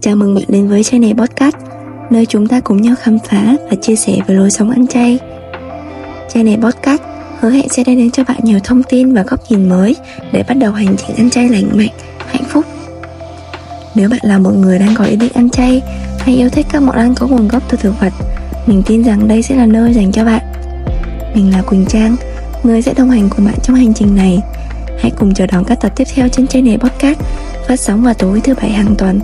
Chào mừng bạn đến với channel podcast Nơi chúng ta cùng nhau khám phá và chia sẻ về lối sống ăn chay. Channel podcast hứa hẹn sẽ đem đến cho bạn nhiều thông tin và góc nhìn mới Để bắt đầu hành trình ăn chay lành mạnh, hạnh phúc. Nếu bạn là một người đang có ý định ăn chay Hay yêu thích các món ăn có nguồn gốc từ thực vật. Mình tin rằng đây sẽ là nơi dành cho bạn. Mình là Quỳnh Trang. Người sẽ đồng hành cùng bạn trong hành trình này. Hãy cùng chờ đón các tập tiếp theo trên channel podcast phát sóng vào tối thứ bảy hàng tuần.